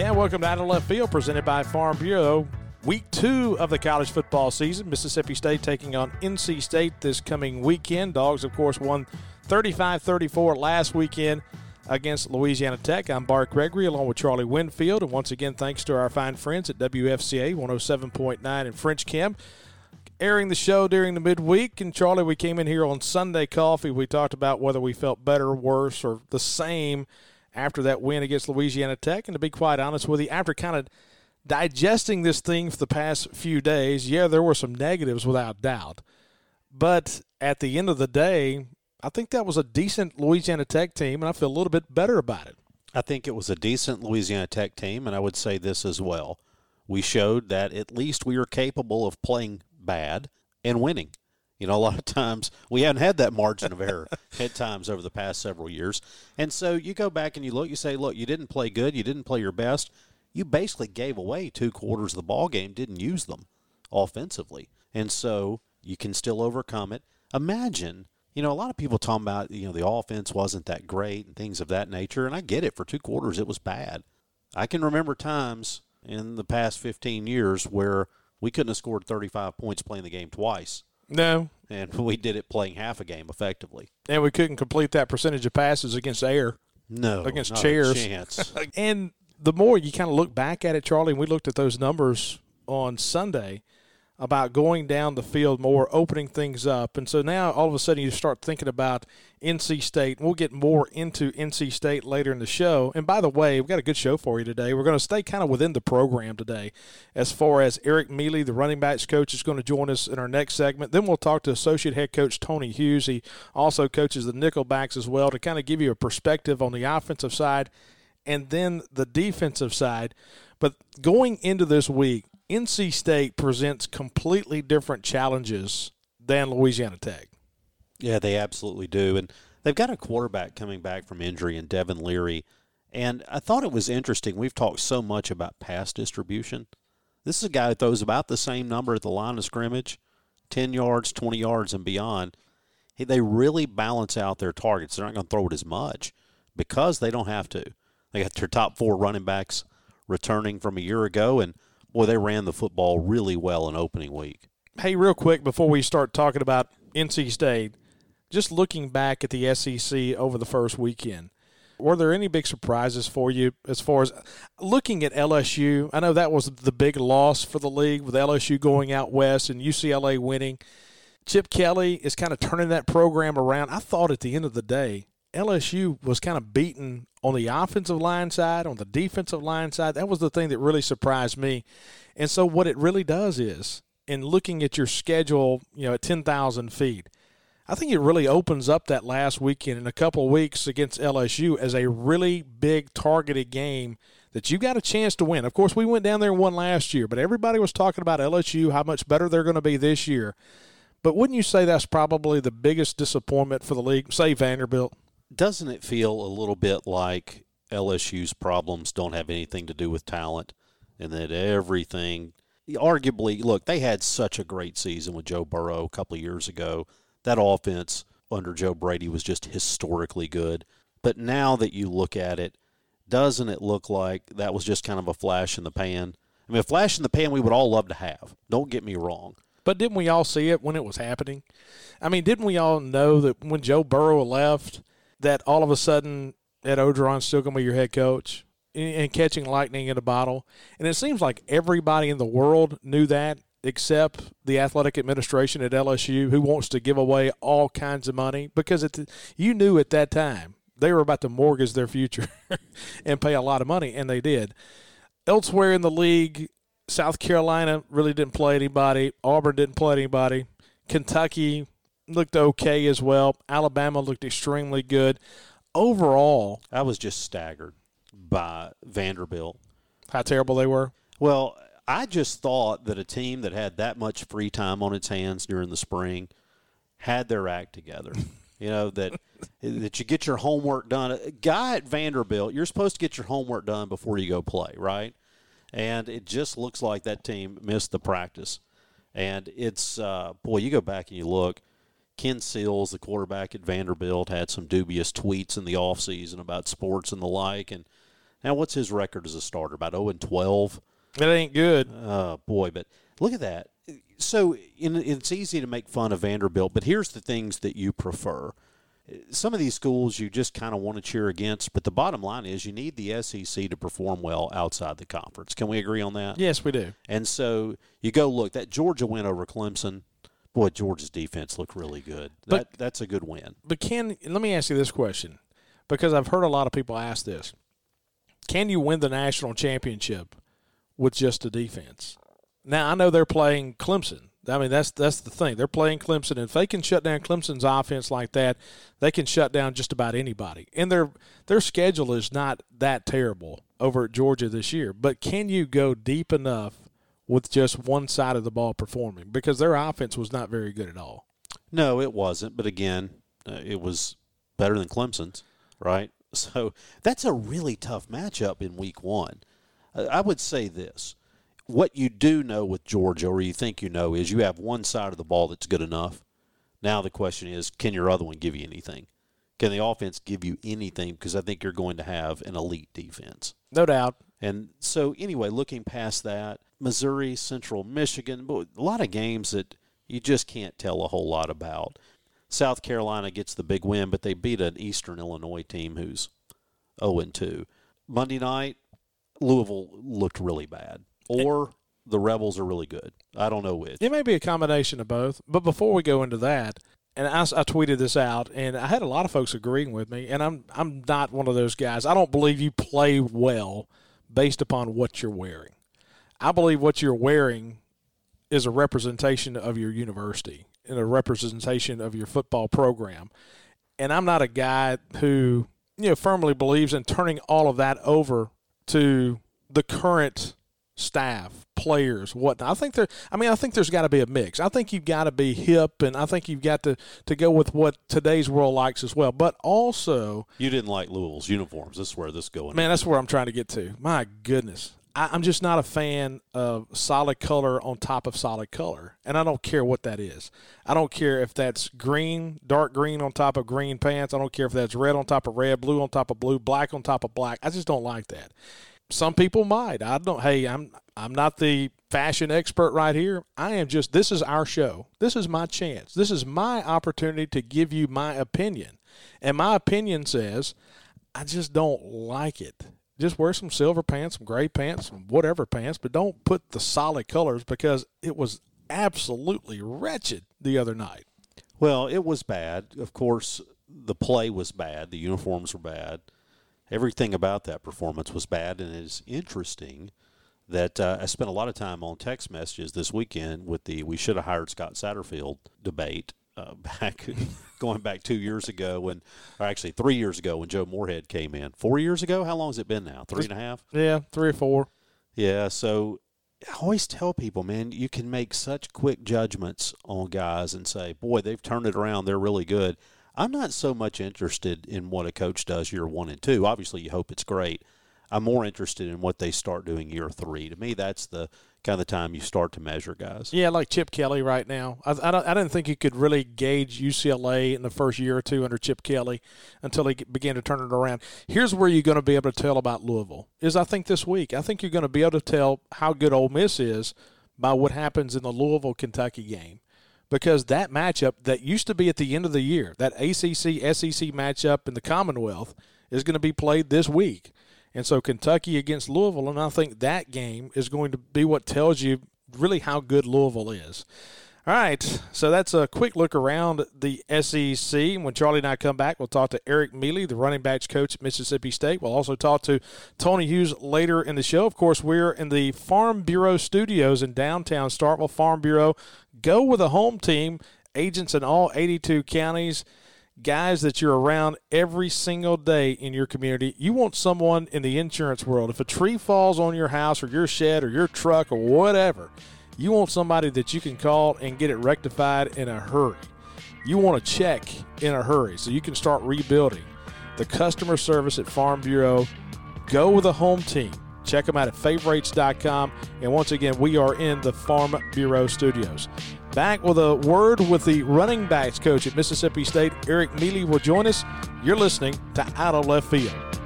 And welcome to Out of Left Field, presented by Farm Bureau. Week two of the college football season. Mississippi State taking on NC State this coming weekend. Dogs, of course, won 35 34 last weekend against Louisiana Tech. I'm Bart Gregory along with Charlie Winfield. And once again, thanks to our fine friends at WFCA 107.9 in French Camp. Airing the show during the midweek. And Charlie, we came in here on Sunday Coffee. We talked about whether we felt better, worse, or the same after that win against Louisiana Tech. And to be quite honest with you, after kind of digesting this thing for the past few days, yeah, there were some negatives without doubt. But at the end of the day, I think that was a decent Louisiana Tech team, and I feel a little bit better about it. I think it was a decent Louisiana Tech team, and I would say this as well. We showed that at least we are capable of playing bad and winning. You know, a lot of times we haven't had that margin of error at times over the past several years. And so you go back and you look, you say, look, you didn't play good, you didn't play your best. You basically gave away two quarters of the ball game, didn't use them offensively. And so you can still overcome it. Imagine, you know, a lot of people talking about, you know, the offense wasn't that great and things of that nature. And I get it. For two quarters, it was bad. I can remember times in the past 15 years where we couldn't have scored 35 points playing the game twice No. and we did it playing half a game effectively. And we couldn't complete that percentage of passes against air. No, Against chairs. chance. And the more you kind of look back at it, Charlie, and we looked at those numbers on Sunday about going down the field more, opening things up. And so now all of a sudden you start thinking about NC State. We'll get more into NC State later in the show. And by the way, we've got a good show for you today. We're going to stay kind of within the program today as far as Eric Mele, the running backs coach, is going to join us in our next segment. Then we'll talk to Associate Head Coach Tony Hughes. He also coaches the nickelbacks as well to kind of give you a perspective on the offensive side and then the defensive side. But going into this week, NC State presents completely different challenges than Louisiana Tech. Yeah, they absolutely do. And they've got a quarterback coming back from injury in Devin Leary. And I thought it was interesting. We've talked so much about pass distribution. This is a guy who throws about the same number at the line of scrimmage 10 yards, 20 yards, and beyond. Hey, They really balance out their targets. They're not going to throw it as much because they don't have to. They got their top four running backs returning from a year ago, and boy, they ran the football really well in opening week. Hey, real quick before we start talking about NC State, just looking back at the SEC over the first weekend, were there any big surprises for you as far as looking at LSU? I know that was the big loss for the league with LSU going out west and UCLA winning. Chip Kelly is kind of turning that program around. I thought at the end of the day, LSU was kind of beaten on the offensive line side, on the defensive line side. That was the thing that really surprised me. And so, what it really does is, in looking at your schedule, you know, at 10,000 feet, I think it really opens up that last weekend in a couple of weeks against LSU as a really big targeted game that you got a chance to win. Of course, we went down there and won last year, but everybody was talking about LSU, how much better they're going to be this year. But wouldn't you say that's probably the biggest disappointment for the league? Say Vanderbilt. Doesn't it feel a little bit like LSU's problems don't have anything to do with talent and that everything arguably look they had such a great season with Joe Burrow a couple of years ago. That offense under Joe Brady was just historically good. But now that you look at it doesn't it look like that was just kind of a flash in the pan? I mean a flash in the pan we would all love to have. Don't get me wrong. But didn't we all see it when it was happening? I mean, didn't we all know that when Joe Burrow left, that all of a sudden Ed Orgeron's still going to be your head coach and catching lightning in a bottle? And it seems like everybody in the world knew that except the athletic administration at LSU who wants to give away all kinds of money because you knew at that time they were about to mortgage their future and pay a lot of money, and they did. Elsewhere in the league, South Carolina really didn't play anybody. Auburn didn't play anybody. Kentucky looked okay as well. Alabama looked extremely good. Overall, I was just staggered by Vanderbilt how terrible they were. Well, I just thought that a team that had that much free time on its hands during the spring had their act together. You know that that you get your homework done. A guy at Vanderbilt, you're supposed to get your homework done before you go play, right? And it just looks like that team missed the practice. And it's uh, boy, you go back and you look. Ken Seals, the quarterback at Vanderbilt, had some dubious tweets in the offseason about sports and the like, and Now, what's his record as a starter? About 0 and 12. It ain't good. Oh boy, but look at that. So in, it's easy to make fun of Vanderbilt, but here's the things that you prefer. Some of these schools you just kind of want to cheer against, but the bottom line is you need the SEC to perform well outside the conference. Can we agree on that? Yes, we do. And so you go look that Georgia win over Clemson. Boy, Georgia's defense looked really good. But- that that's a good win. But can let me ask you this question because I've heard a lot of people ask this: Can you win the national championship with just a defense? Now I know they're playing Clemson. I mean that's that's the thing. They're playing Clemson, and if they can shut down Clemson's offense like that, they can shut down just about anybody. And their their schedule is not that terrible over at Georgia this year. But can you go deep enough with just one side of the ball performing? Because their offense was not very good at all. No, it wasn't. But again, uh, it was better than Clemson's, right? So that's a really tough matchup in week one. Uh, I would say this. What you do know with Georgia, or you think you know, is you have one side of the ball that's good enough. Now the question is, can your other one give you anything? Can the offense give you anything? Because I think you're going to have an elite defense. No doubt. And so, anyway, looking past that, Missouri, Central Michigan, a lot of games that you just can't tell a whole lot about. South Carolina gets the big win, but they beat an Eastern Illinois team who's 0 2. Monday night, Louisville looked really bad, or the Rebels are really good. I don't know which. It may be a combination of both. But before we go into that, and I, I tweeted this out, and I had a lot of folks agreeing with me. And I'm I'm not one of those guys. I don't believe you play well based upon what you're wearing. I believe what you're wearing is a representation of your university and a representation of your football program. And I'm not a guy who you know firmly believes in turning all of that over to the current staff, players, whatnot. I think there. I mean, I think there's got to be a mix. I think you've got to be hip, and I think you've got to to go with what today's world likes as well. But also, You didn't like Louisville's uniforms. This is where this going. man, that's where I'm trying to get to. My goodness. I'm just not a fan of solid color on top of solid color, and I don't care what that is. I don't care if that's green, dark green on top of green pants. I don't care if that's red on top of red, blue on top of blue, black on top of black. I just don't like that. Some people might. I don't. Hey, I'm I'm not the fashion expert right here. I am just. This is our show. This is my chance. This is my opportunity to give you my opinion, and my opinion says I just don't like it. Just wear some silver pants, some gray pants, some whatever pants, but don't put the solid colors because it was absolutely wretched the other night. Well, it was bad. Of course, the play was bad. The uniforms were bad. Everything about that performance was bad. And it's interesting that uh, I spent a lot of time on text messages this weekend with the "we should have hired Scott Satterfield" debate. Uh, back going back two years ago when, or actually three years ago when Joe Moorhead came in. Four years ago? How long has it been now? Three and a half? Yeah, three or four. Yeah, so I always tell people, man, you can make such quick judgments on guys and say, boy, they've turned it around. They're really good. I'm not so much interested in what a coach does year one and two. Obviously, you hope it's great. I'm more interested in what they start doing year three. To me, that's the kind of the time you start to measure guys. Yeah, like Chip Kelly right now. I, I, I didn't think you could really gauge UCLA in the first year or two under Chip Kelly until he began to turn it around. Here's where you're going to be able to tell about Louisville is I think this week. I think you're going to be able to tell how good Ole Miss is by what happens in the Louisville Kentucky game. Because that matchup that used to be at the end of the year, that ACC SEC matchup in the Commonwealth, is going to be played this week. And so Kentucky against Louisville, and I think that game is going to be what tells you really how good Louisville is. All right, so that's a quick look around the SEC. When Charlie and I come back, we'll talk to Eric Mele, the running backs coach at Mississippi State. We'll also talk to Tony Hughes later in the show. Of course, we're in the Farm Bureau studios in downtown Starkville. Farm Bureau, go with a home team, agents in all 82 counties guys that you're around every single day in your community. You want someone in the insurance world. If a tree falls on your house or your shed or your truck or whatever, you want somebody that you can call and get it rectified in a hurry. You want a check in a hurry so you can start rebuilding. The customer service at Farm Bureau, go with a home team. Check them out at favorites.com. And once again, we are in the Farm Bureau studios. Back with a word with the running backs coach at Mississippi State, Eric Mele, will join us. You're listening to Out of Left Field.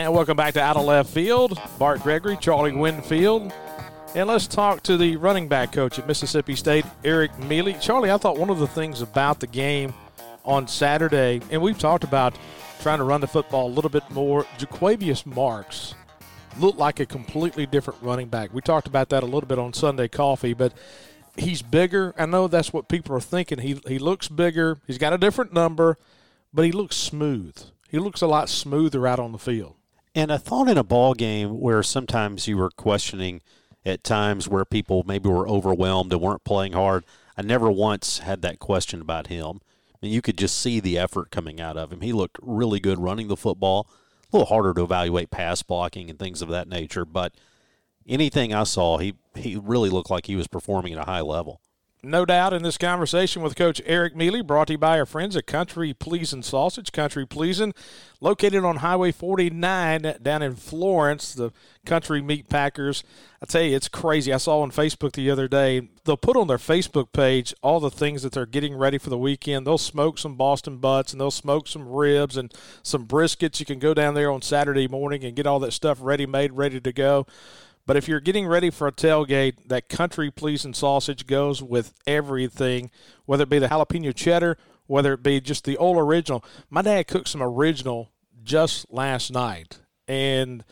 And welcome back to Out of Left Field. Bart Gregory, Charlie Winfield. And let's talk to the running back coach at Mississippi State, Eric Mele. Charlie, I thought one of the things about the game on Saturday, and we've talked about trying to run the football a little bit more, Jo'quavious Marks looked like a completely different running back. We talked about that a little bit on Sunday Coffee, but he's bigger. I know that's what people are thinking. He he looks bigger. He's got a different number, but he looks smooth. He looks a lot smoother out on the field. And I thought in a ball game where sometimes you were questioning at times where people maybe were overwhelmed and weren't playing hard. I never once had that question about him. I mean, you could just see the effort coming out of him. He looked really good running the football. A little harder to evaluate pass blocking and things of that nature, but anything I saw, he he really looked like he was performing at a high level. No doubt in this conversation with Coach Eric Mele, brought to you by our friends at Country Pleasing Sausage. Country Pleasing, located on Highway 49 down in Florence, the Country Meat Packers. I tell you, it's crazy. I saw on Facebook the other day, they'll put on their Facebook page all the things that they're getting ready for the weekend. They'll smoke some Boston butts and they'll smoke some ribs and some briskets. You can go down there on Saturday morning and get all that stuff ready made, ready to go. But if you're getting ready for a tailgate, that country pleasing sausage goes with everything, whether it be the jalapeno cheddar, whether it be just the old original. My dad cooked some original just last night, and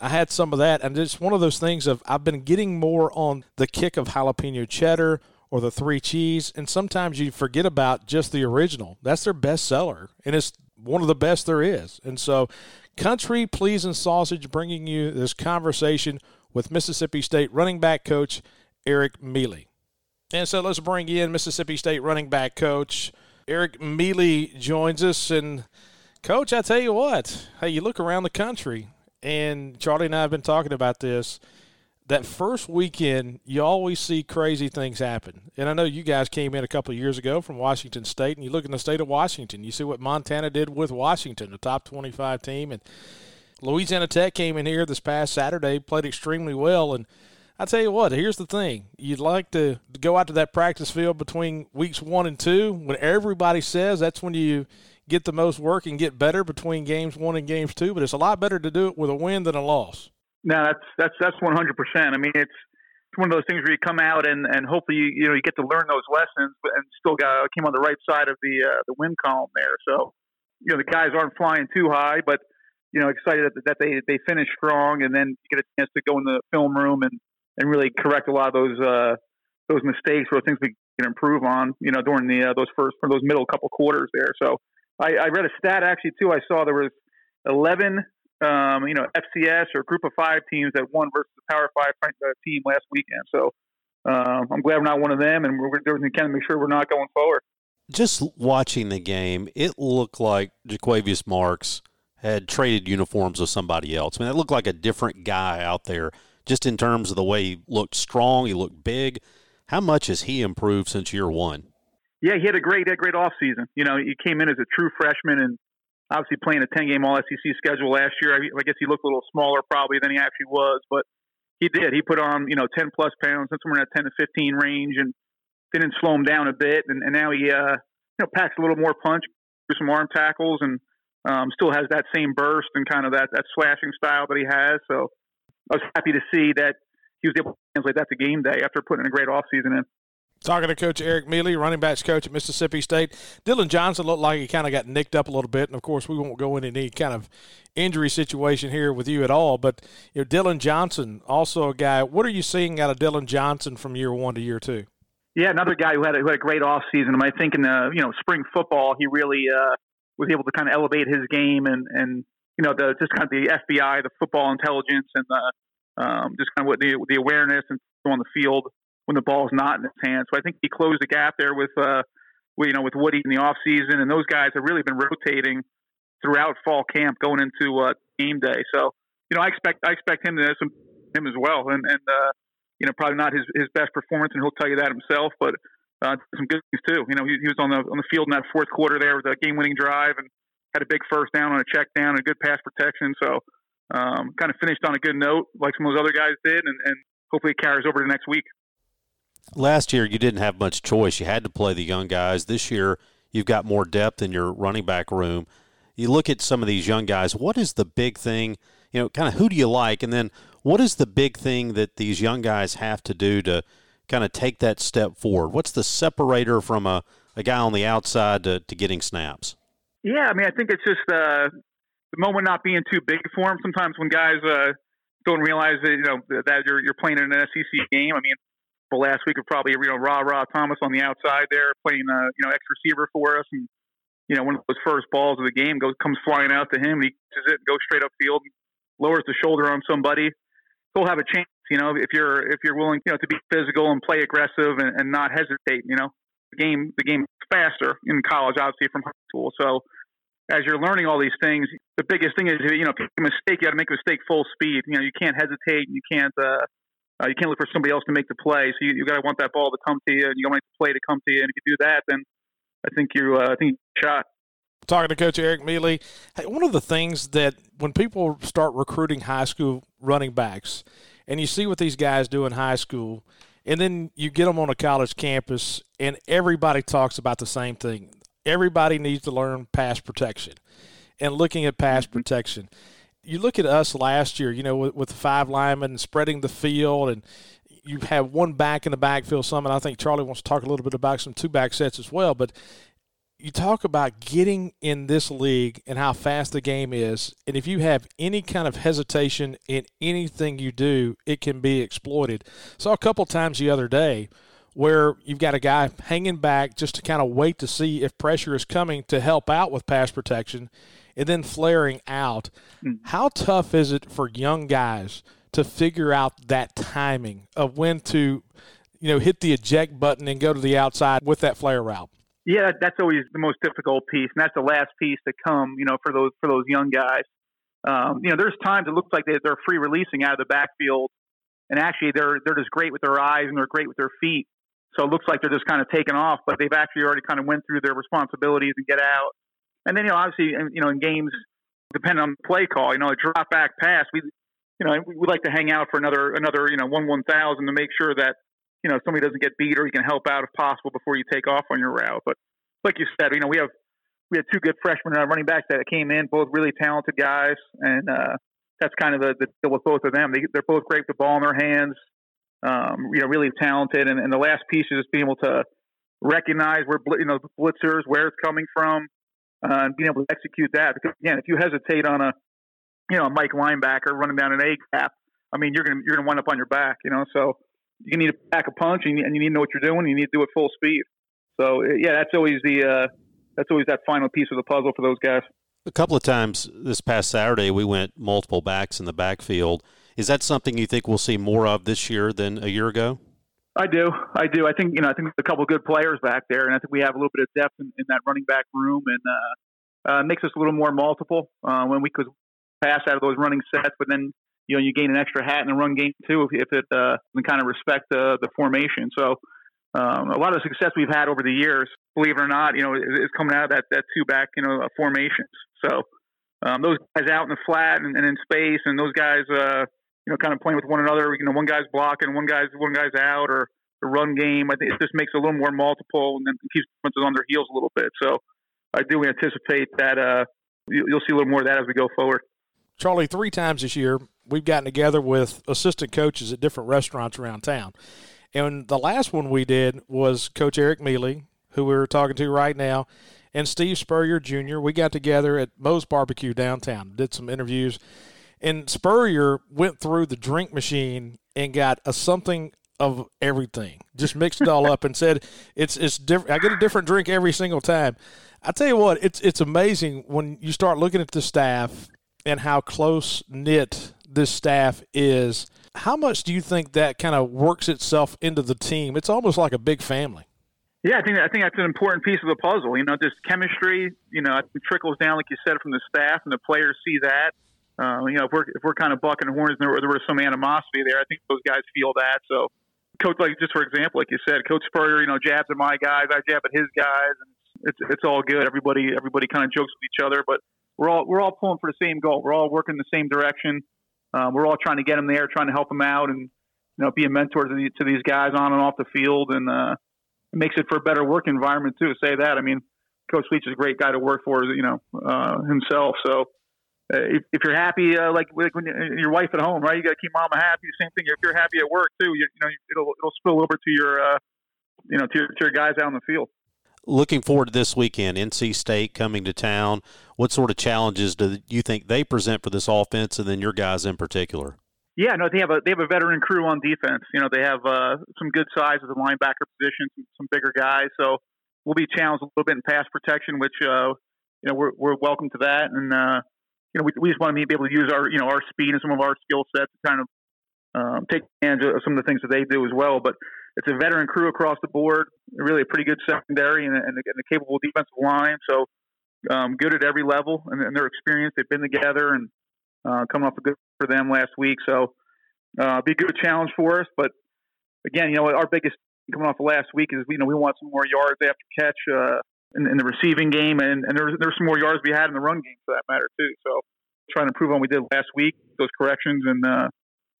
I had some of that. And it's one of those things of I've been getting more on the kick of jalapeno cheddar or the three cheese, and sometimes you forget about just the original. That's their best seller, and it's one of the best there is. And so, country pleasing sausage bringing you this conversation with Mississippi State running back coach Eric Mele. And so let's bring in Mississippi State running back coach Eric Mele joins us. And coach, I tell you what, hey, you look around the country, and Charlie and I have been talking about this. That first weekend, you always see crazy things happen. And I know you guys came in a couple of years ago from Washington State, and you look in the state of Washington. You see what Montana did with Washington, the top 25 team, and Louisiana Tech came in here this past Saturday, played extremely well, and I tell you what, here's the thing: you'd like to go out to that practice field between weeks one and two, when everybody says that's when you get the most work and get better between games one and games two. But it's a lot better to do it with a win than a loss. No, that's that's that's one hundred percent. I mean, it's it's one of those things where you come out and and hopefully you you know you get to learn those lessons, and still got came on the right side of the uh, the win column there. So you know the guys aren't flying too high, but you know, excited that, that they they finish strong, and then get a chance to go in the film room and and really correct a lot of those uh, those mistakes or things we can improve on. You know, during the uh, those first or those middle couple quarters there. So I, I read a stat actually too. I saw there was eleven. Um, you know, FCS or Group of Five teams that won versus the Power Five team last weekend. So um, I'm glad we're not one of them, and we're doing kind of make sure we're not going forward. Just watching the game, it looked like Jo'quavious Marks had traded uniforms with somebody else. I mean, it looked like a different guy out there just in terms of the way he looked strong, he looked big. How much has he improved since year one? Yeah, he had a great, a great off season. You know, he came in as a true freshman and obviously playing a 10 game All SEC schedule last year. I guess he looked a little smaller probably than he actually was, but he did. He put on, you know, 10 plus pounds, somewhere in that 10 to 15 range and didn't slow him down a bit. And, and now he, uh, you know, packs a little more punch, do some arm tackles and, um, still has that same burst and kind of that, that slashing style that he has. So I was happy to see that he was able to translate that to game day after putting a great offseason in. Talking to Coach Eric Mele, running backs coach at Mississippi State. Dillon Johnson looked like he kind of got nicked up a little bit, and of course we won't go into any kind of injury situation here with you at all. But you know, Dillon Johnson, also a guy. What are you seeing out of Dillon Johnson from year one to year two? Yeah, another guy who had a, who had a great offseason. I think in the you know spring football, he really uh, was able to kind of elevate his game and and you know the just kind of the FBI, the football intelligence, and the um, just kind of what the the awareness and on the field when the ball's not in his hands. So I think he closed the gap there with uh, you know with Woody in the off season, and those guys have really been rotating throughout fall camp going into uh, game day. So you know I expect I expect him to have some him as well, and and uh, you know probably not his his best performance, and he'll tell you that himself, but uh, some good things too. You know, he, he, was on the on the field in that fourth quarter there with a game-winning drive and had a big first down on a check down and good pass protection. So, um, kind of finished on a good note, like some of those other guys did, and, and hopefully it carries over to next week. Last year, you didn't have much choice. You had to play the young guys. This year, you've got more depth in your running back room. you look at some of these young guys. What is the big thing? You know, kind of who do you like, and then what is the big thing that these young guys have to do to kind of take that step forward? What's the separator from a, a guy on the outside to, to getting snaps? Yeah, I mean, I think it's just uh, the moment not being too big for him. Sometimes when guys uh, don't realize that you know that you're you're playing in an SEC game. I mean, the last week of probably you know Rara Thomas on the outside there playing uh, you know X receiver for us, and you know one of those first balls of the game goes comes flying out to him. He catches it, goes straight up field, lowers the shoulder on somebody. He'll have a chance, you know, if you're if you're willing, you know, to be physical and play aggressive and, and not hesitate. You know, the game the game faster in college, obviously from high school. So as you're learning all these things, the biggest thing is you know, if you make a mistake, you got to make a mistake full speed. You know, you can't hesitate. You can't uh, uh, you can't look for somebody else to make the play. So you, you got to want that ball to come to you, and you got to want the play to come to you. And if you do that, then I think you uh, I think you shot. Talking to Coach Eric Mele, hey, one of the things that when people start recruiting high school running backs, and you see what these guys do in high school, and then you get them on a college campus, and everybody talks about the same thing everybody needs to learn pass protection and looking at pass mm-hmm. protection. You look at us last year, you know, with, with five linemen and spreading the field, and you have one back in the backfield. Some, and I think Charlie wants to talk a little bit about some two back sets as well. But you talk about getting in this league and how fast the game is, and if you have any kind of hesitation in anything you do, it can be exploited. Saw a couple times the other day where you've got a guy hanging back just to kind of wait to see if pressure is coming to help out with pass protection and then flaring out. Mm. How tough is it for young guys to figure out that timing of when to, you know, hit the eject button and go to the outside with that flare route? Yeah, that's always the most difficult piece, and that's the last piece to come. You know, for those for those young guys. Um, you know, there's times it looks like they're free releasing out of the backfield, and actually they're they're just great with their eyes and they're great with their feet. So it looks like they're just kind of taken off, but they've actually already kind of went through their responsibilities and get out. And then, you know, obviously, you know, in games, depending on the play call, you know, a drop back pass, we, you know, we like to hang out for another, another, you know, one one thousand to make sure that, you know, somebody doesn't get beat or you can help out if possible before you take off on your route. But like you said, you know, we have we had two good freshmen uh, running backs that came in, both really talented guys, and uh, that's kind of the, the deal with both of them. They, they're both great with the ball in their hands um, you know, really talented. And, and, the last piece is just being able to recognize where, you know, blitzers, where it's coming from, uh, and being able to execute that. Because again, if you hesitate on a, you know, a Mike linebacker running down an A gap, I mean, you're gonna you're gonna wind up on your back, you know. So you need to pack a punch, and you, and you need to know what you're doing. You need to do it full speed. So yeah, that's always the uh, that's always that final piece of the puzzle for those guys. A couple of times this past Saturday, we went multiple backs in the backfield is that something you think we'll see more of this year than a year ago? I do. I do. I think you know. I think there's a couple of good players back there, and I think we have a little bit of depth in, in that running back room, and uh, uh, makes us a little more multiple uh, when we could pass out of those running sets. But then you know you gain an extra hat in the run game too if, if it uh, kind of respect the the formation. So um, a lot of the success we've had over the years, believe it or not, you know, is, is coming out of that that two back you know formations. So um, those guys out in the flat and, and in space, and those guys. Uh, you know, kind of playing with one another. You know, one guy's blocking, one guy's one guy's out, or the run game. I think it just makes it a little more multiple, and then keeps defenses on their heels a little bit. So I do anticipate that uh, you'll see a little more of that as we go forward. Charlie, three times this year we've gotten together with assistant coaches at different restaurants around town, and the last one we did was Coach Eric Mele, who we're talking to right now, and Steve Spurrier Jr. We got together at Moe's Barbecue downtown, did some interviews and Spurrier went through the drink machine and got a something of everything, just mixed it all up and said it's it's different. I get a different drink every single time. I tell you what, it's it's amazing when you start looking at the staff and how close knit this staff is. How much do you think that kind of works itself into the team? It's almost like a big family. Yeah, I think I think that's an important piece of the puzzle. You know, just chemistry. You know, it trickles down, like you said, from the staff, and the players see that. Uh, you know, if we're if we're kind of bucking horns and there, there was some animosity there, I think those guys feel that. So, coach, like just for example, like you said, Coach Spurrier, you know, jabs at my guys, I jab at his guys, and it's it's all good. Everybody everybody kind of jokes with each other, but we're all we're all pulling for the same goal. We're all working the same direction. Uh, we're all trying to get them there, trying to help them out, and you know, be a mentor to, the, to these guys on and off the field, and uh, it makes it for a better work environment too. Say that. I mean, Coach Leach is a great guy to work for, you know, uh, himself. So uh, if, if you're happy, uh, like, like when your wife at home, right? You got to keep mama happy. Same thing. If you're happy at work too, you, you know, it'll it'll spill over to your, uh, you know, to your, to your guys out in the field. Looking forward to this weekend, NC State coming to town. What sort of challenges do you think they present for this offense, and then your guys in particular? Yeah, no, they have a they have a veteran crew on defense. You know, they have uh, some good size at the linebacker position, some, some bigger guys. So we'll be challenged a little bit in pass protection, which uh, you know we're we're welcome to that. And uh, you know, we, we just want to be able to use our you know our speed and some of our skill sets to kind of um, take advantage of some of the things that they do as well. But it's a veteran crew across the board, really a pretty good secondary and, and, a, and a capable defensive line. So um, good at every level, and, and their experience. They've been together and uh, coming off a good for them last week. So uh, be a good challenge for us. But again, you know, our biggest coming off of last week is you know we want some more yards after catch uh, in, in, the receiving game, and, and there's there's some more yards we had in the run game for that matter too. So trying to improve on what we did last week, those corrections, and uh,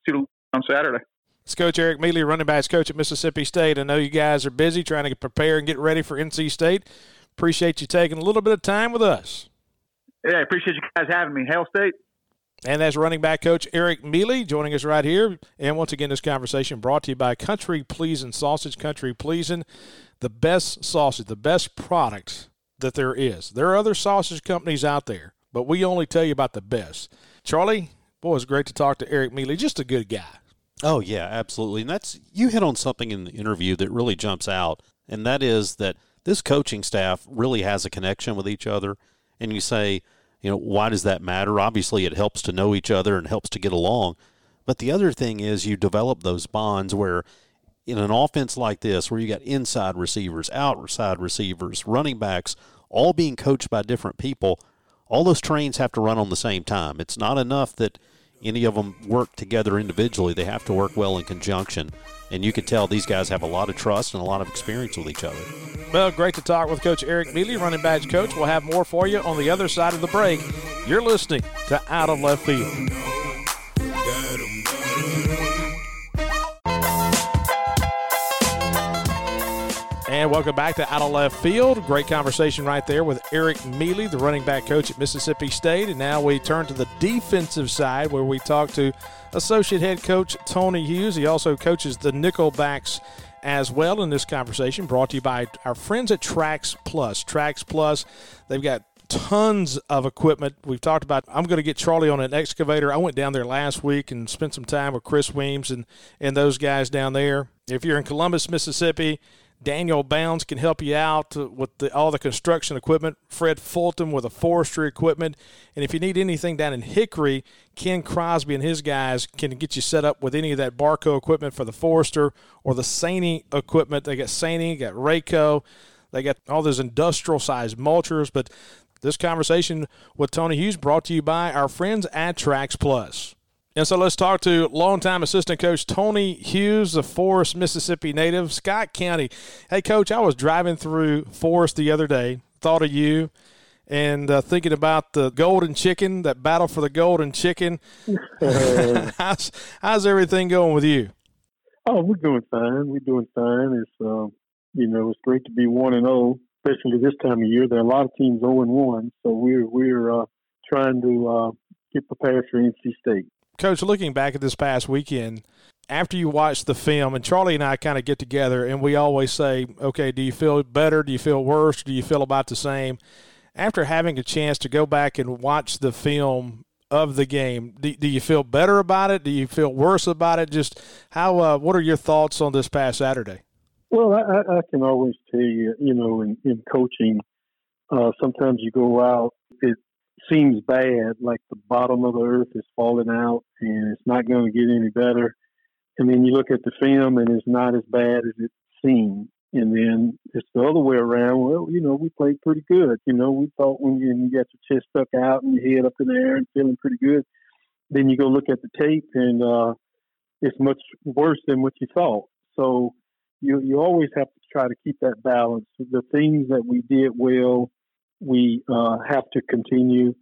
see on Saturday. It's Coach Eric Mele, running backs coach at Mississippi State. I know you guys are busy trying to prepare and get ready for NC State. Appreciate you taking a little bit of time with us. Yeah, I appreciate you guys having me. Hail State. And that's running back coach Eric Mele joining us right here. And once again, this conversation brought to you by Country Pleasing Sausage. Country Pleasing, the best sausage, the best product that there is. There are other sausage companies out there, but we only tell you about the best. Charlie, boy, it's great to talk to Eric Mele. Just a good guy. Oh yeah, absolutely. And that's you hit on something in the interview that really jumps out, and that is that this coaching staff really has a connection with each other. And you say, you know, why does that matter? Obviously, it helps to know each other and helps to get along. But the other thing is you develop those bonds where in an offense like this, where you got inside receivers, outside receivers, running backs, all being coached by different people, all those trains have to run on the same time. It's not enough that any of them work together individually. They have to work well in conjunction. And you can tell these guys have a lot of trust and a lot of experience with each other. Well, great to talk with Coach Eric Mele, running backs coach. We'll have more for you on the other side of the break. You're listening to Out of Left Field. And welcome back to Out of Left Field. Great conversation right there with Eric Mele, the running back coach at Mississippi State. And now we turn to the defensive side where we talk to associate head coach Tony Hughes. He also coaches the nickelbacks as well in this conversation, brought to you by our friends at Trax Plus. Trax Plus, they've got tons of equipment. We've talked about. I'm going to get Charlie on an excavator. I went down there last week and spent some time with Chris Weems and and those guys down there. If you're in Columbus, Mississippi, Daniel Bounds can help you out with the, all the construction equipment. Fred Fulton with the forestry equipment. And if you need anything down in Hickory, Ken Crosby and his guys can get you set up with any of that Barko equipment for the Forester or the Sany equipment. They got Sany, got Rayco. They got all those industrial sized mulchers. But this conversation with Tony Hughes brought to you by our friends at Trax Plus. And so let's talk to longtime assistant coach Tony Hughes, the Forest, Mississippi native, Scott County. Hey, coach, I was driving through Forest the other day, thought of you, and uh, thinking about the golden chicken, that battle for the golden chicken. how's, how's everything going with you? Oh, we're doing fine. We're doing fine. It's uh, you know, it's great to be one and zero, oh, especially this time of year. There are a lot of teams zero oh and one, so we're we're uh, trying to uh, get prepared for NC State. Coach, looking back at this past weekend, after you watch the film, and Charlie and I kind of get together, and we always say, okay, do you feel better? Do you feel worse? Do you feel about the same? After having a chance to go back and watch the film of the game, do, do you feel better about it? Do you feel worse about it? Just how? Uh, what are your thoughts on this past Saturday? Well, I, I can always tell you, you know, in, in coaching, uh, sometimes you go out, it, seems bad, like the bottom of the earth is falling out and it's not going to get any better. And then you look at the film and it's not as bad as it seemed. And then it's the other way around. Well, you know, we played pretty good. You know, we thought when you, you got your chest stuck out and your head up in the air and feeling pretty good, then you go look at the tape and uh, it's much worse than what you thought. So you you always have to try to keep that balance. The things that we did well we uh, have to continue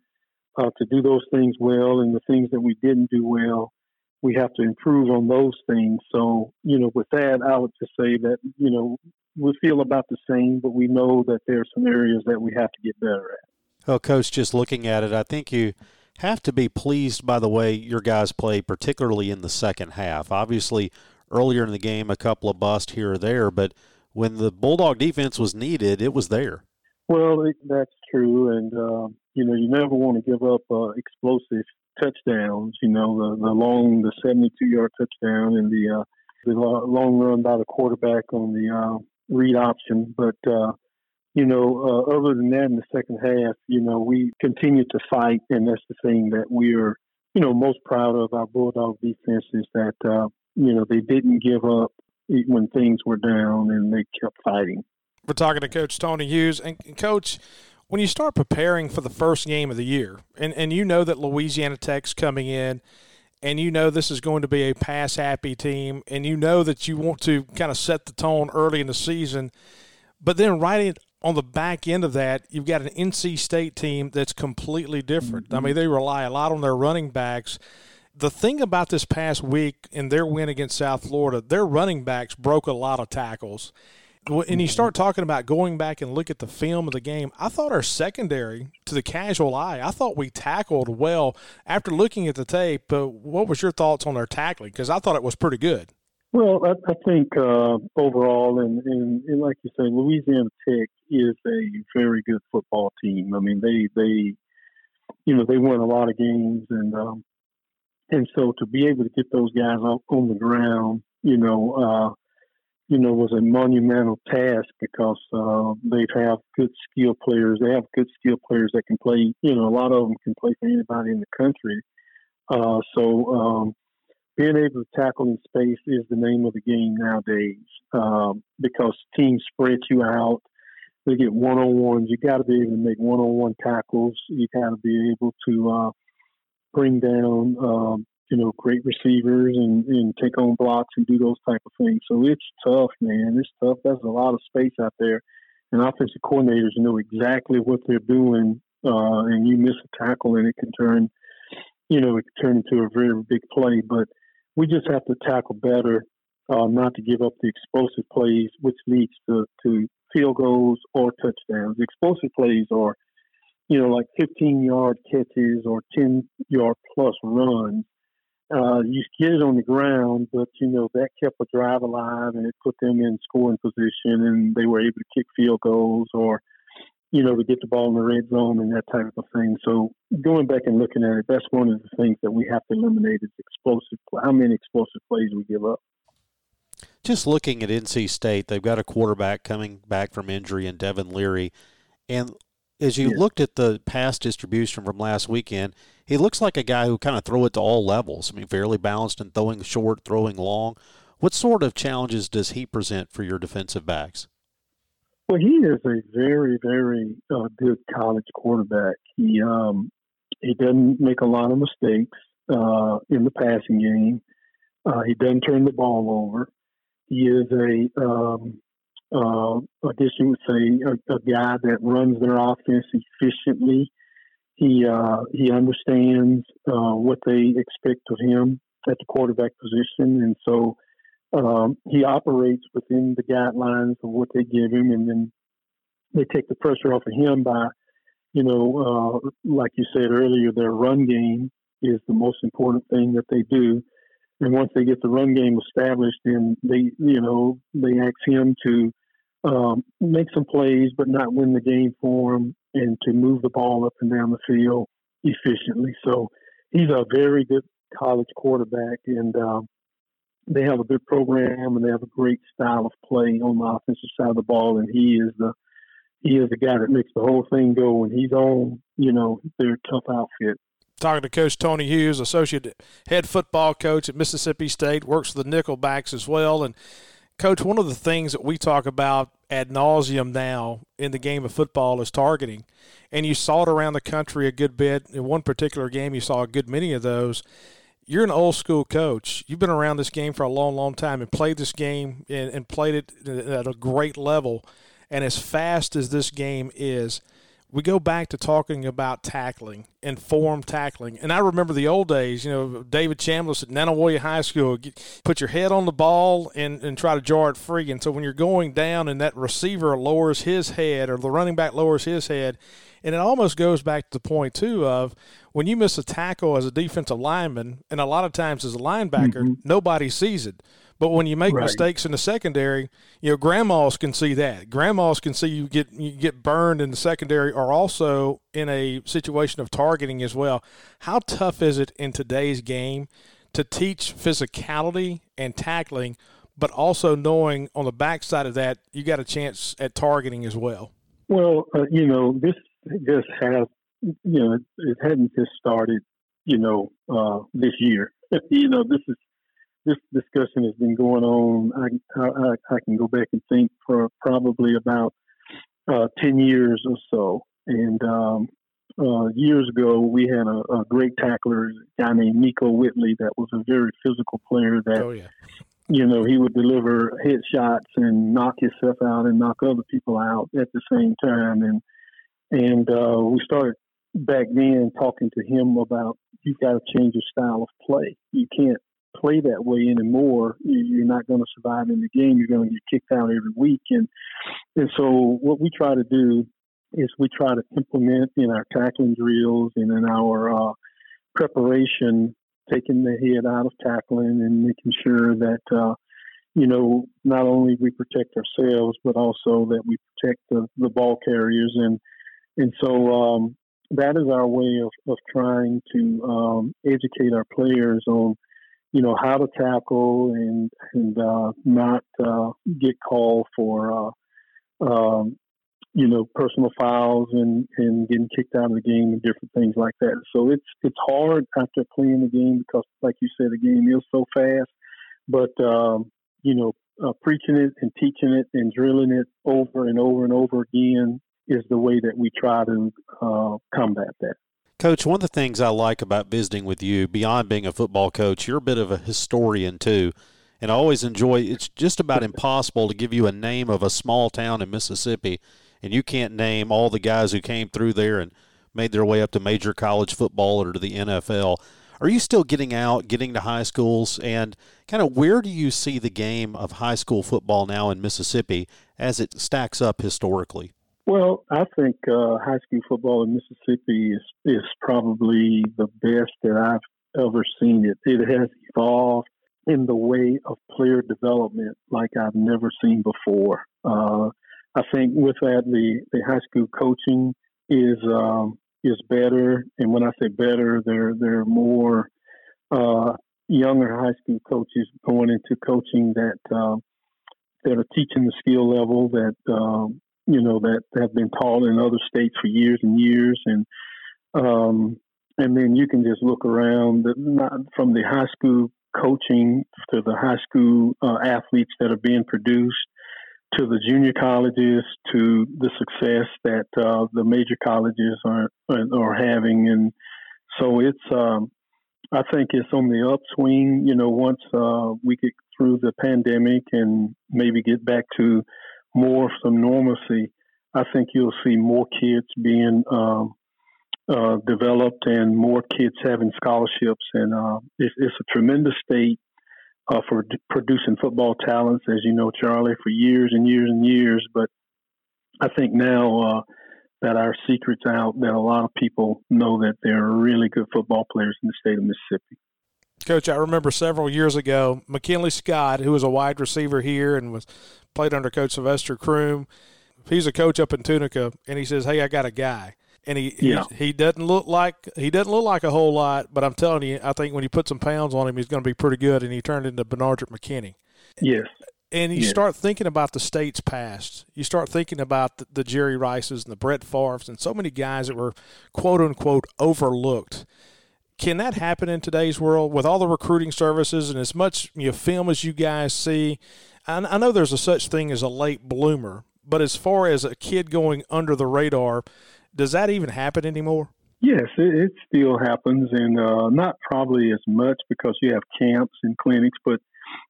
uh, to do those things well, and the things that we didn't do well, we have to improve on those things. So, you know, with that, I would just say that, you know, we feel about the same, but we know that there are some areas that we have to get better at. Well, Coach, just looking at it, I think you have to be pleased by the way your guys play, particularly in the second half. Obviously, earlier in the game, a couple of busts here or there, but when the Bulldog defense was needed, it was there. Well, that's true, and uh, you know you never want to give up uh, explosive touchdowns. You know the the long, the seventy-two yard touchdown and the uh, the long run by the quarterback on the uh, read option, but uh, you know, uh, other than that, in the second half, you know, we continued to fight, and that's the thing that we're, you know, most proud of our Bulldog defense is that, you know, they didn't give up when things were down, and they kept fighting. We're talking to Coach Tony Hughes, and Coach, when you start preparing for the first game of the year, and and you know that Louisiana Tech's coming in. And you know this is going to be a pass happy team, and you know that you want to kind of set the tone early in the season. But then right on the back end of that, you've got an NC State team that's completely different. I mean, they rely a lot on their running backs. The thing about this past week in their win against South Florida, their running backs broke a lot of tackles. And you start talking about going back and look at the film of the game. I thought our secondary, to the casual eye, I thought we tackled well after looking at the tape. But what was your thoughts on our tackling? Because I thought it was pretty good. Well, I, I think uh, overall, and, and, and, like you say, Louisiana Tech is a very good football team. I mean, they they, you know, they win a lot of games, and um, and so to be able to get those guys on, on the ground, you know, uh, you know, was a monumental task because uh, they have good skill players. They have good skill players that can play. You know, a lot of them can play for anybody in the country. Uh, so um, being able to tackle in space is the name of the game nowadays um, because teams spread you out. They get one on ones. You got to be able to make one on one tackles. You got to be able to uh, bring down, um, you know, great receivers and, and take on blocks and do those type of things. So it's tough, man. It's tough. There's a lot of space out there, and offensive coordinators know exactly what they're doing. Uh, and you miss a tackle, and it can turn, you know, it can turn into a very big play. But we just have to tackle better, uh, not to give up the explosive plays, which leads to, to field goals or touchdowns. The explosive plays are, you know, like 15 yard catches or 10 yard plus runs. Uh, you get it on the ground, but you know that kept a drive alive and it put them in scoring position, and they were able to kick field goals or you know, to get the ball in the red zone and that type of thing. So going back and looking at it, that's one of the things that we have to eliminate is explosive. How many explosive plays we give up. Just looking at NC State, they've got a quarterback coming back from injury in Devin Leary, and as you yeah. looked at the pass distribution from last weekend, he looks like a guy who kind of throw it to all levels. I mean, fairly balanced and throwing short, throwing long. What sort of challenges does he present for your defensive backs? Well, he is a very, very uh, good college quarterback. He um, he doesn't make a lot of mistakes uh, in the passing game. Uh, he doesn't turn the ball over. He is a, um, uh, you would say, a, a guy that runs their offense efficiently. He uh, he understands uh, what they expect of him at the quarterback position, and so um, he operates within the guidelines of what they give him, and then they take the pressure off of him by, you know, uh, like you said earlier, their run game is the most important thing that they do. And once they get the run game established, then they, you know, they ask him to um, make some plays, but not win the game for him, and to move the ball up and down the field efficiently. So he's a very good college quarterback, and um, they have a good program and they have a great style of play on the offensive side of the ball, and he is the he is the guy that makes the whole thing go. When he's on, you know, they're a tough outfit. Talking to Coach Tony Hughes, associate head football coach at Mississippi State, works for the Nickelbacks as well. And Coach, one of the things that we talk about ad nauseum now in the game of football is targeting, and you saw it around the country a good bit. In one particular game, you saw a good many of those you're an old school coach. You've been around this game for a long, long time and played this game and, and, played it at a great level. And as fast as this game is, we go back to talking about tackling and form tackling. And I remember the old days, you know, David Chambliss at Nanih High School, get, put your head on the ball and, and try to jar it free. And so when you're going down and that receiver lowers his head or the running back lowers his head, and it almost goes back to the point, too, of when you miss a tackle as a defensive lineman, and a lot of times as a linebacker, mm-hmm. nobody sees it. But when you make right. mistakes in the secondary, you know, grandmas can see that. Grandmas can see you get you get burned in the secondary or also in a situation of targeting as well. How tough is it in today's game to teach physicality and tackling, but also knowing on the backside of that you got a chance at targeting as well? Well, uh, you know, this just has you know it, it hadn't just started, you know, uh, this year. you know, this is this discussion has been going on. I, I, I can go back and think for probably about uh, 10 years or so. And um, uh, years ago, we had a, a, great tackler, a guy named Nickoe Whitley, that was a very physical player that, oh, yeah. you know, he would deliver headshots and knock himself out and knock other people out at the same time. And, and uh, we started back then talking to him about you've got to change your style of play. You can't play that way anymore, you're not going to survive in the game. You're going to get kicked out every week. And and so what we try to do is we try to implement in our tackling drills and in our uh, preparation, taking the head out of tackling and making sure that uh, you know not only we protect ourselves but also that we protect the, the ball carriers and and so um, that is our way of, of trying to um, educate our players on you know how to tackle and and uh, not uh, get called for uh, um, you know personal fouls and and getting kicked out of the game and different things like that. So it's it's hard after playing the game because, like you said, the game is so fast. But um, you know, uh, preaching it and teaching it and drilling it over and over and over again is the way that we try to uh, combat that. Coach, one of the things I like about visiting with you, beyond being a football coach, you're a bit of a historian too. And I always enjoy it's just about impossible to give you a name of a small town in Mississippi and you can't name all the guys who came through there and made their way up to major college football or to the NFL. Are you still getting out, getting to high schools, and kind of where do you see the game of high school football now in Mississippi as it stacks up historically? Well, I think uh, high school football in Mississippi is is probably the best that I've ever seen it. It has evolved in the way of player development like I've never seen before. Uh, I think with that, the, the high school coaching is um, is better, and when I say better, there there are more uh, younger high school coaches going into coaching that uh, that are teaching the skill level that um, you know, that have been taught in other states for years and years. And, um, and then you can just look around not from the high school coaching to the high school uh, athletes that are being produced to the junior colleges to the success that uh, the major colleges are are having and so it's um, I think it's on the upswing you know once uh, we get through the pandemic and maybe get back to more some normalcy, I think you'll see more kids being um, uh, developed and more kids having scholarships. And uh, it's, it's, a tremendous state uh, for d- producing football talents, as you know, Charlie, for years and years and years. But I think now uh, that our secret's out, that a lot of people know that there are really good football players in the state of Mississippi. Coach, I remember several years ago, McKinley Scott, who was a wide receiver here and was played under Coach Sylvester Croom. He's a coach up in Tunica, and he says, "Hey, I got a guy." And he, yeah. he doesn't look like he doesn't look like a whole lot, but I'm telling you, I think when you put some pounds on him, he's going to be pretty good. And he turned into Benardrick McKinney. Yes. And you yes. start thinking about the state's past. You start thinking about the, the Jerry Rices and the Brett Favres and so many guys that were quote unquote overlooked can that happen in today's world with all the recruiting services and as much you know, film as you guys see? I, I know there's a such thing as a late bloomer, but as far as a kid going under the radar, does that even happen anymore? Yes, it, it still happens, and uh, not probably as much because you have camps and clinics, but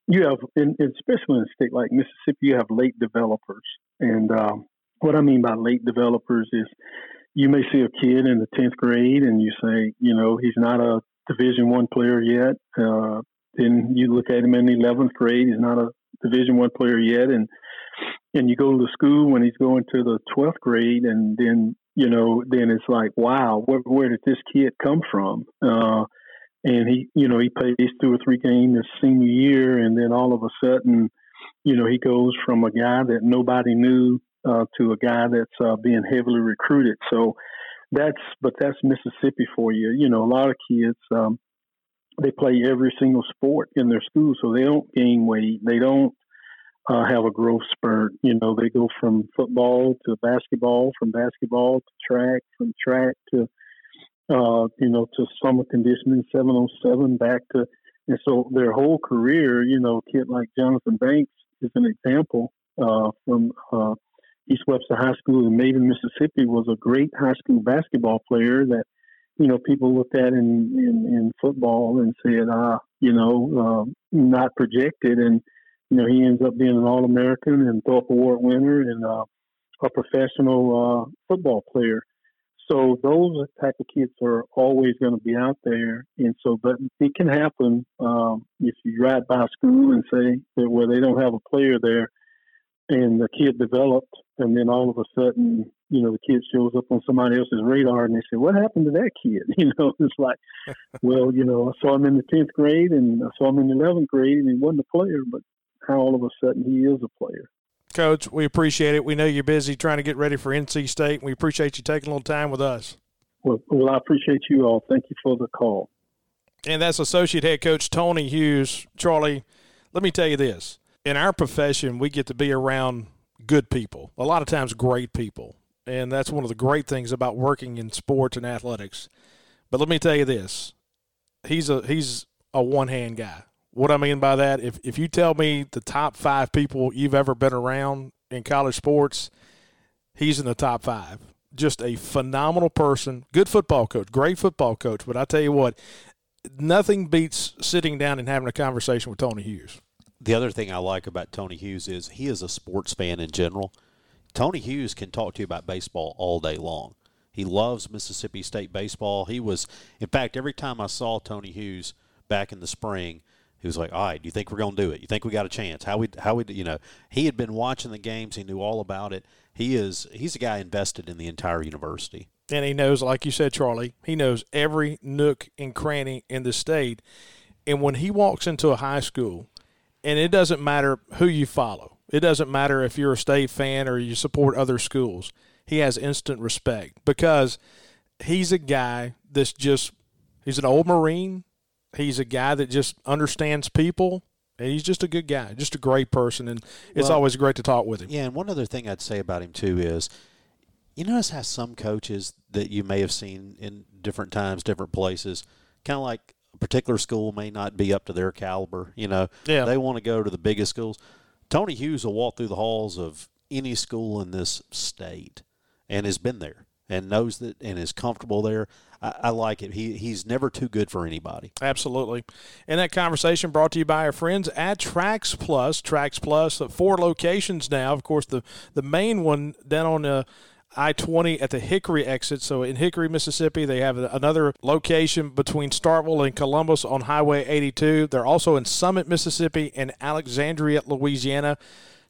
you have, in, especially in a state like Mississippi, you have late developers. And um, what I mean by late developers is you may see a kid in the tenth grade, and you say, you know, he's not a Division One player yet. Uh, then you look at him in the eleventh grade; he's not a Division One player yet, and and you go to school when he's going to the twelfth grade, and then you know, then it's like, wow, where, where did this kid come from? Uh, and he, you know, he plays two or three games his senior year, and then all of a sudden, you know, he goes from a guy that nobody knew uh, to a guy that's uh, being heavily recruited. So that's, but that's Mississippi for you. You know, a lot of kids, um, they play every single sport in their school, so they don't gain weight. They don't uh, have a growth spurt. You know, they go from football to basketball, from basketball to track, from track to uh, you know to summer conditioning, seven on seven, back to and so their whole career. You know, a kid like Johnthan Banks is an example uh, from uh, East Webster High School in Maben, Mississippi. Was a great high school basketball player that you know people looked at in in, in football and said, ah, you know, uh, not projected and you know, he ends up being an All American and Thorpe Award winner and uh, a professional uh, football player. So those type of kids are always going to be out there, and so but it can happen um, if you ride by a school and say that where they don't have a player there, and the kid developed, and then all of a sudden, mm-hmm. you know, the kid shows up on somebody else's radar, and they say, "What happened to that kid?" You know, it's like, well, you know, I saw him in the tenth grade, and I saw him in the eleventh grade, and he wasn't a player, but how all of a sudden he is a player. Coach, we appreciate it. We know you're busy trying to get ready for NC State. We appreciate you taking a little time with us. Well, well, I appreciate you all. Thank you for the call. And that's Associate Head Coach Tony Hughes. Charlie, let me tell you this. In our profession, we get to be around good people, a lot of times great people. And that's one of the great things about working in sports and athletics. But let me tell you this. He's a he's a one-hand guy. What I mean by that, if if you tell me the top five people you've ever been around in college sports, he's in the top five. Just a phenomenal person, good football coach, great football coach. But I tell you what, nothing beats sitting down and having a conversation with Tony Hughes. The other thing I like about Tony Hughes is he is a sports fan in general. Tony Hughes can talk to you about baseball all day long. He loves Mississippi State baseball. He was, in fact, every time I saw Tony Hughes back in the spring, he was like, "All right, do you think we're going to do it? You think we got a chance? How we how we you know?" He had been watching the games. He knew all about it. He is he's a guy invested in the entire university. And he knows, like you said, Charlie, he knows every nook and cranny in the state. And when he walks into a high school, and it doesn't matter who you follow, it doesn't matter if you're a state fan or you support other schools, he has instant respect because he's a guy that's just, he's an old Marine He's a guy that just understands people. And he's just a good guy, just a great person, and it's well, always great to talk with him. Yeah, and one other thing I'd say about him too is, you notice how some coaches that you may have seen in different times, different places, kind of like particular school may not be up to their caliber. You know, yeah. they want to go to the biggest schools. Tony Hughes will walk through the halls of any school in this state, and has been there and knows that and is comfortable there. I, I, like it. He he's never too good for anybody. Absolutely. And that conversation brought to you by our friends at Trax Plus. Trax Plus, uh, four locations now. Of course, the the main one down on the. I 20 at the Hickory exit. So in Hickory, Mississippi, they have another location between Starkville and Columbus on Highway 82. They're also in Summit, Mississippi, and Alexandria, Louisiana.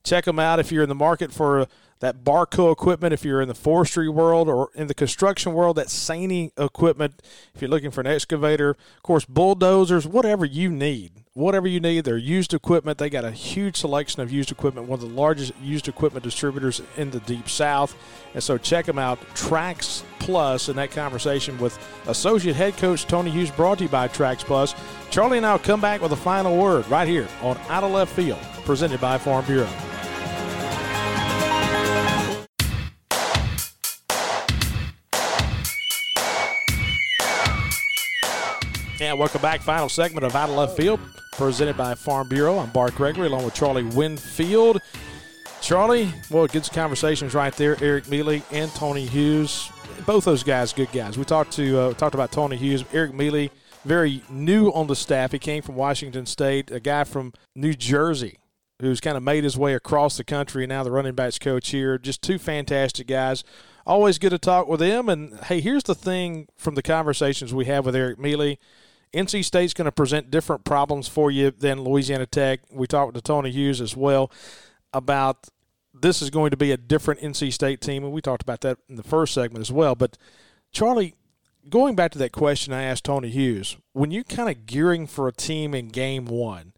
Check them out if you're in the market for that Barko equipment if you're in the forestry world or in the construction world, that Sany equipment if you're looking for an excavator, of course, bulldozers, whatever you need. Whatever you need, they're used equipment. They got a huge selection of used equipment, one of the largest used equipment distributors in the Deep South. And so check them out, Trax Plus, in that conversation with Associate Head Coach Tony Hughes, brought to you by Trax Plus. Charlie and I will come back with a final word right here on Out of Left Field, presented by Farm Bureau. And welcome back. Final segment of Out of Left Field, presented by Farm Bureau. I'm Bart Gregory, along with Charlie Winfield. Charlie, well, good conversations right there. Eric Mele and Tony Hughes, both those guys, good guys. We talked to uh, talked about Tony Hughes, Eric Mele, very new on the staff. He came from Washington State, a guy from New Jersey who's kind of made his way across the country and now the running backs coach here. Just two fantastic guys. always good to talk with them. And hey, here's the thing from the conversations we have with Eric Mele. NC State's going to present different problems for you than Louisiana Tech. We talked to Tony Hughes as well about this is going to be a different NC State team, and we talked about that in the first segment as well. But Charlie, going back to that question I asked Tony Hughes, when you're kind of gearing for a team in game one,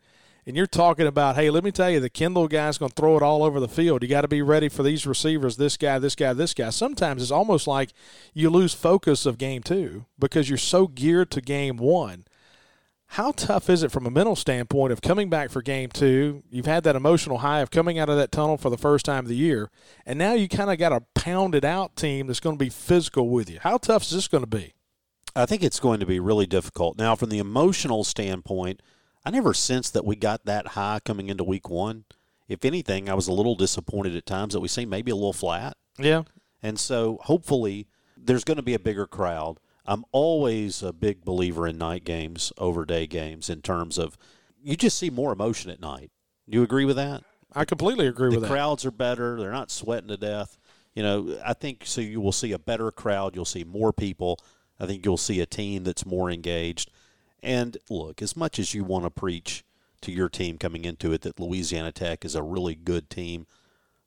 and you're talking about, hey, let me tell you, the Kendall guy's going to throw it all over the field. You got to be ready for these receivers, this guy, this guy, this guy. Sometimes it's almost like you lose focus of game two because you're so geared to game one. How tough is it from a mental standpoint of coming back for game two? You've had that emotional high of coming out of that tunnel for the first time of the year, and now you kind of got a pounded out team that's going to be physical with you. How tough is this going to be? I think it's going to be really difficult. Now, from the emotional standpoint, I never sensed that we got that high coming into week one. If anything, I was a little disappointed at times that we seemed maybe a little flat. Yeah. And so hopefully there's going to be a bigger crowd. I'm always a big believer in night games over day games in terms of you just see more emotion at night. Do you agree with that? I completely agree the with that. The crowds are better. They're not sweating to death. You know, I think so you will see a better crowd. You'll see more people. I think you'll see a team that's more engaged. And look, as much as you want to preach to your team coming into it that Louisiana Tech is a really good team,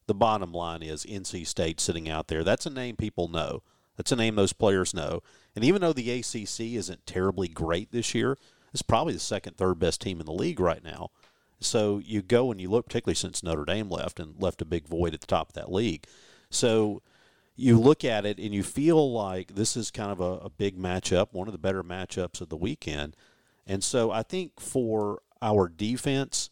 the bottom line is NC State sitting out there. That's a name people know. That's a name those players know. And even though the ACC isn't terribly great this year, it's probably the second, third best team in the league right now. So you go and you look, particularly since Notre Dame left and left a big void at the top of that league. So you look at it and you feel like this is kind of a, a big matchup, one of the better matchups of the weekend. And so I think for our defense,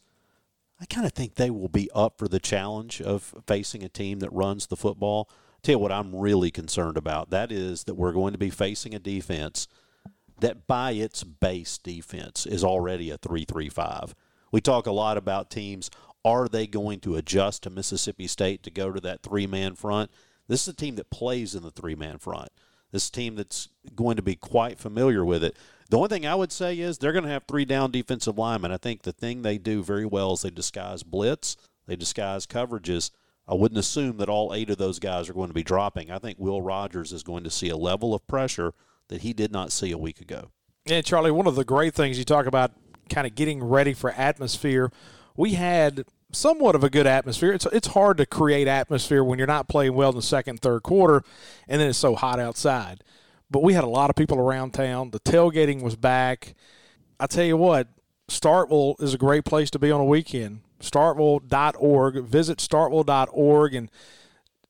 I kind of think they will be up for the challenge of facing a team that runs the football. Tell you what I'm really concerned about. That is that we're going to be facing a defense that by its base defense is already a 3-3-5. We talk a lot about teams are they going to adjust to Mississippi State to go to that three-man front? This is a team that plays in the three man front. This team that's going to be quite familiar with it. The only thing I would say is they're going to have three down defensive linemen. I think the thing they do very well is they disguise blitz, they disguise coverages. I wouldn't assume that all eight of those guys are going to be dropping. I think Will Rogers is going to see a level of pressure that he did not see a week ago. Yeah, Charlie, one of the great things you talk about kind of getting ready for atmosphere. We had somewhat of a good atmosphere. It's it's hard to create atmosphere when you're not playing well in the second, third quarter, and then it's so hot outside. But we had a lot of people around town. The tailgating was back. I tell you what, Starkville is a great place to be on a weekend. Starkville.org. Visit starkville.org and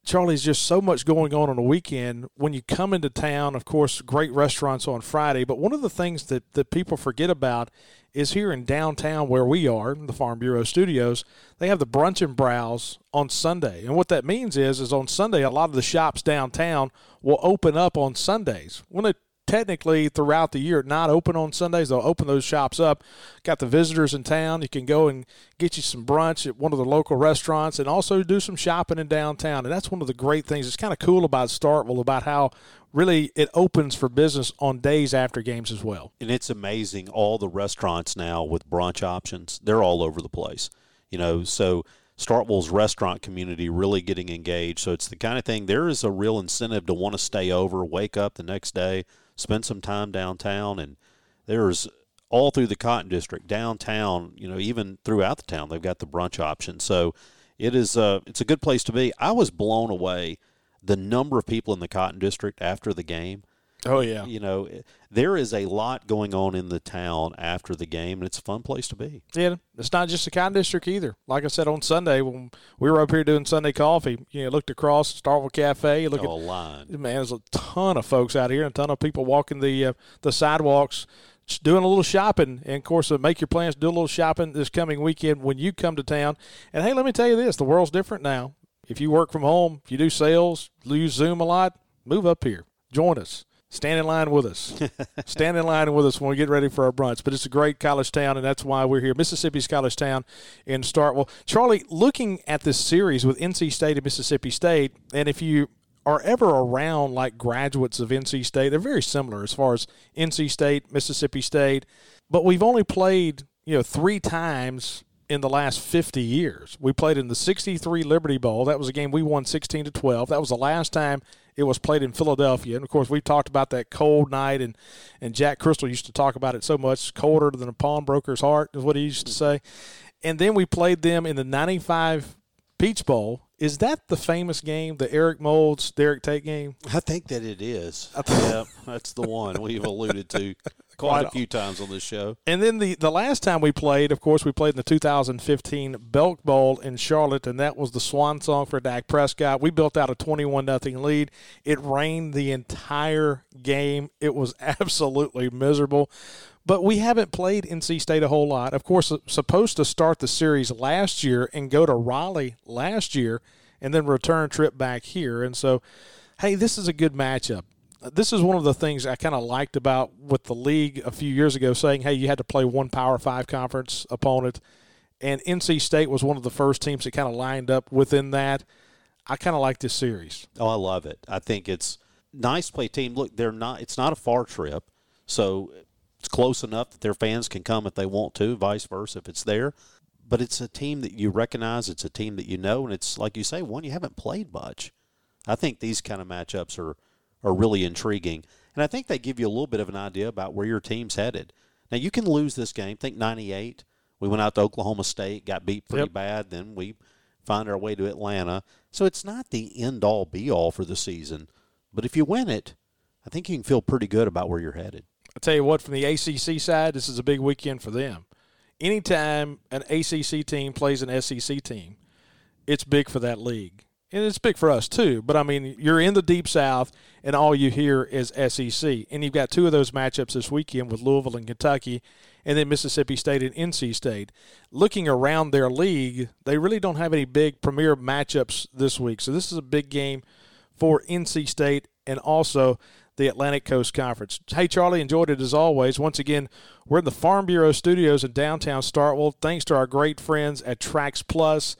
Charlie's just so much going on on a weekend. When you come into town, of course, great restaurants on Friday. But one of the things that, that people forget about is here in downtown where we are, the Farm Bureau Studios, they have the brunch and browse on Sunday. And what that means is, is on Sunday, a lot of the shops downtown will open up on Sundays. When they technically throughout the year not open on Sundays. They'll open those shops up. Got the visitors in town. You can go and get you some brunch at one of the local restaurants and also do some shopping in downtown. And that's one of the great things. It's kind of cool about Starkville about how really it opens for business on days after games as well. And it's amazing all the restaurants now with brunch options. They're all over the place. You know, so Starkville's restaurant community really getting engaged. So it's the kind of thing there is a real incentive to want to stay over, wake up the next day, spend some time downtown, and there's all through the Cotton District, downtown, you know, even throughout the town, they've got the brunch option. So it is a it's a good place to be. I was blown away the number of people in the Cotton District after the game. Oh yeah. You know, there is a lot going on in the town after the game, and it's a fun place to be. Yeah, it's not just the Cotton District either. Like I said on Sunday when we were up here doing Sunday coffee, you know, looked across Starkville Cafe. You look oh, at line. Man, there's a ton of folks out here, a ton of people walking the uh, the sidewalks, doing a little shopping. And of course, uh, make your plans, do a little shopping this coming weekend when you come to town. And hey, let me tell you this: the world's different now. If you work from home, if you do sales, use Zoom a lot, move up here, join us stand in line with us. stand in line with us when we get ready for our brunch. But it's a great college town, and that's why we're here. Mississippi's college town in Starkville. Charlie, looking at this series with NC State and Mississippi State, and if you are ever around like graduates of NC State, they're very similar as far as NC State, Mississippi State, but we've only played you know three times in the last 50 years. We played in the 63 Liberty Bowl. That was a game we won 16 to 12. That was the last time it was played in Philadelphia. And of course, we've talked about that cold night, and, and Jack Cristil used to talk about it so much colder than a pawnbroker's heart, is what he used to mm-hmm. say. And then we played them in the 95 Peach Bowl. Is that the famous game, the Eric Moulds, Derek Tate game? I think that it is. yeah, that's the one we've alluded to quite a few times on this show. And then the, the last time we played, of course, we played in the 2015 Belk Bowl in Charlotte, and that was the swan song for Dak Prescott. We built out a 21 nothing lead. It rained the entire game. It was absolutely miserable. But we haven't played NC State a whole lot. Of course, supposed to start the series last year and go to Raleigh last year and then return trip back here. And so, hey, this is a good matchup. This is one of the things I kind of liked about with the league a few years ago, saying, hey, you had to play one Power Five conference opponent. And NC State was one of the first teams that kind of lined up within that. I kind of like this series. Oh, I love it. I think it's nice play team. Look, they're not. It's not a far trip, so it's close enough that their fans can come if they want to, vice versa if it's there. But it's a team that you recognize, it's a team that you know, and it's like you say, one you haven't played much. I think these kind of matchups are, are really intriguing. And I think they give you a little bit of an idea about where your team's headed. Now, you can lose this game. Think 98. We went out to Oklahoma State, got beat pretty yep. bad. Then we find our way to Atlanta. So it's not the end all be all for the season. But if you win it, I think you can feel pretty good about where you're headed. I tell you what, from the ACC side, this is a big weekend for them. Anytime an ACC team plays an SEC team, it's big for that league. And it's big for us too. But I mean, you're in the deep south, and all you hear is SEC. And you've got two of those matchups this weekend with Louisville and Kentucky, and then Mississippi State and NC State. Looking around their league, they really don't have any big premier matchups this week. So this is a big game for NC State and also the Atlantic Coast Conference. Hey, Charlie, enjoyed it as always. Once again, we're in the Farm Bureau studios in downtown Starkville. Thanks to our great friends at Trax Plus,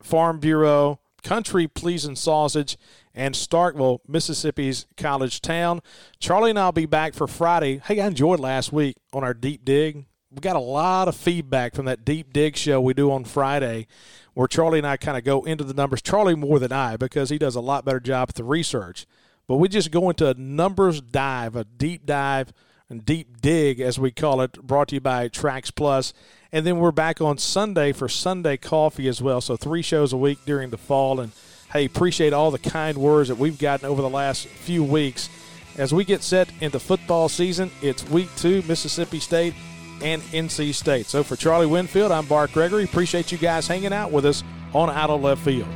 Farm Bureau, Country Pleasing Sausage, and Starkville, Mississippi's college town. Charlie and I'll be back for Friday. Hey, I enjoyed last week on our deep dig. We got a lot of feedback from that deep dig show we do on Friday, where Charlie and I kind of go into the numbers. Charlie more than I because he does a lot better job at the research. But we just go into a numbers dive, a deep dive and deep dig, as we call it, brought to you by Trax Plus. And then we're back on Sunday for Sunday Coffee as well. So three shows a week during the fall. And hey, appreciate all the kind words that we've gotten over the last few weeks. As we get set into football season, it's week two, Mississippi State and NC State. So for Charlie Winfield, I'm Bart Gregory. Appreciate you guys hanging out with us on Out of Left Field.